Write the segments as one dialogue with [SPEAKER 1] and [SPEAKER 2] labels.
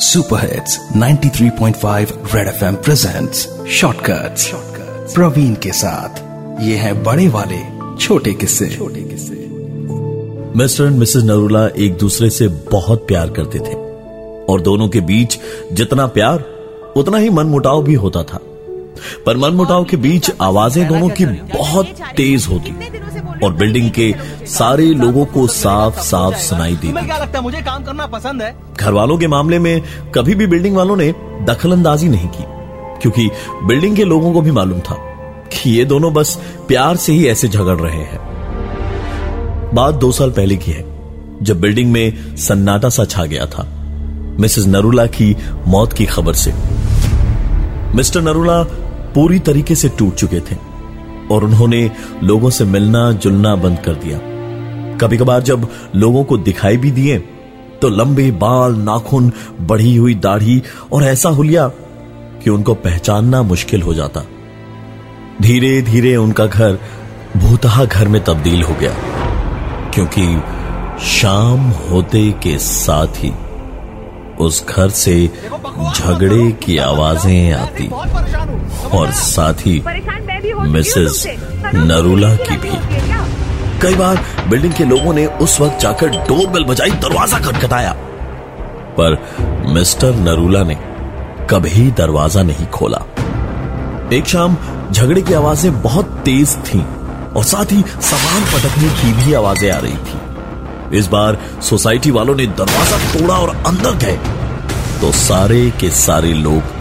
[SPEAKER 1] Super hits 93.5 Red FM presents shortcuts Praveen के साथ, ये है बड़े वाले, छोटे किस्से। छोटे किस्से।
[SPEAKER 2] मिस्टर एंड मिसेस नरूला एक दूसरे से बहुत प्यार करते थे। और दोनों के बीच जितना प्यार, उतना ही मनमुटाव भी होता था। पर मनमुटाव के बीच आवाज़ें दोनों की बहुत तेज होती। और बिल्डिंग के सारे लोगों को साफ़ साफ़ सुनाई दी
[SPEAKER 3] क्या लगता है मुझे काम करना पसंद है?
[SPEAKER 2] घर वालों के मामले में कभी भी बिल्डिंग वालों ने दखलंदाजी नहीं की क्योंकि बिल्डिंग के लोगों को भी मालूम था कि ये दोनों बस प्यार से ही ऐसे झगड़ रहे हैं। बात दो साल पहले की है जब बिल्डिंग में सन्नाटा सा छा गया था मिसेस नरूला की मौत की खबर से। मिस्टर नरूला पूरी तरीके से टूट चुके थे। और उन्होंने लोगों से मिलना जुलना बंद कर दिया। कभी कभार जब लोगों को दिखाई भी दिए तो लंबे बाल नाखून बढ़ी हुई दाढ़ी और ऐसा हुलिया कि उनको पहचानना मुश्किल हो जाता। धीरे धीरे उनका घर भूतहा घर में तब्दील हो गया क्योंकि शाम होते के साथ ही उस घर से झगड़े की आवाज़ें आती और साथ ही मिसेस नरूला की भी। कई बार बिल्डिंग के लोगों ने उस वक्त जाकर डोरबेल बजाई दरवाज़ा खटखटाया। पर मिस्टर नरूला ने कभी दरवाज़ा नहीं खोला। एक शाम झगड़े की आवाज़ें बहुत तेज थीं और साथ ही सामान पटकने की भी आवाज़ें आ रही थी। इस बार सोसाइटी वालों ने दरवाज़ा तोड़ा और अंदर गए। तो सारे के सारे लोग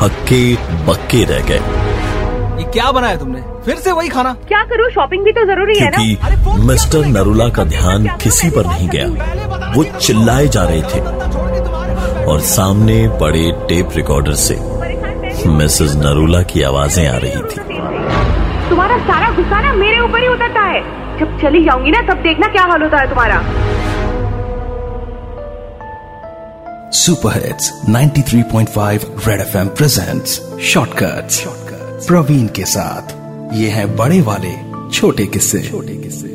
[SPEAKER 2] हक्के बक्के रह गए।
[SPEAKER 3] ये क्या बनाया तुमने? फिर से वही खाना?
[SPEAKER 4] क्या करूँ? शॉपिंग भी तो ज़रूरी है ना?
[SPEAKER 2] मिस्टर नरूला का ध्यान किसी पर नहीं गया। वो चिल्लाए जा रहे थे। और सामने पड़े टेप रिकॉर्डर से मिसेस नरूला की आवाज़ें आ रही थी।
[SPEAKER 4] तुम्हारा सारा गुस्सा ना मेरे ऊपर ही उतरता है। जब चली जाऊँगी ना तब देखना क्या हाल होता है तुम्हारा।
[SPEAKER 1] Super hits 93.5 Red FM presents shortcuts Praveen के साथ। ये है बड़े वाले छोटे किस्से। छोटे किस्से।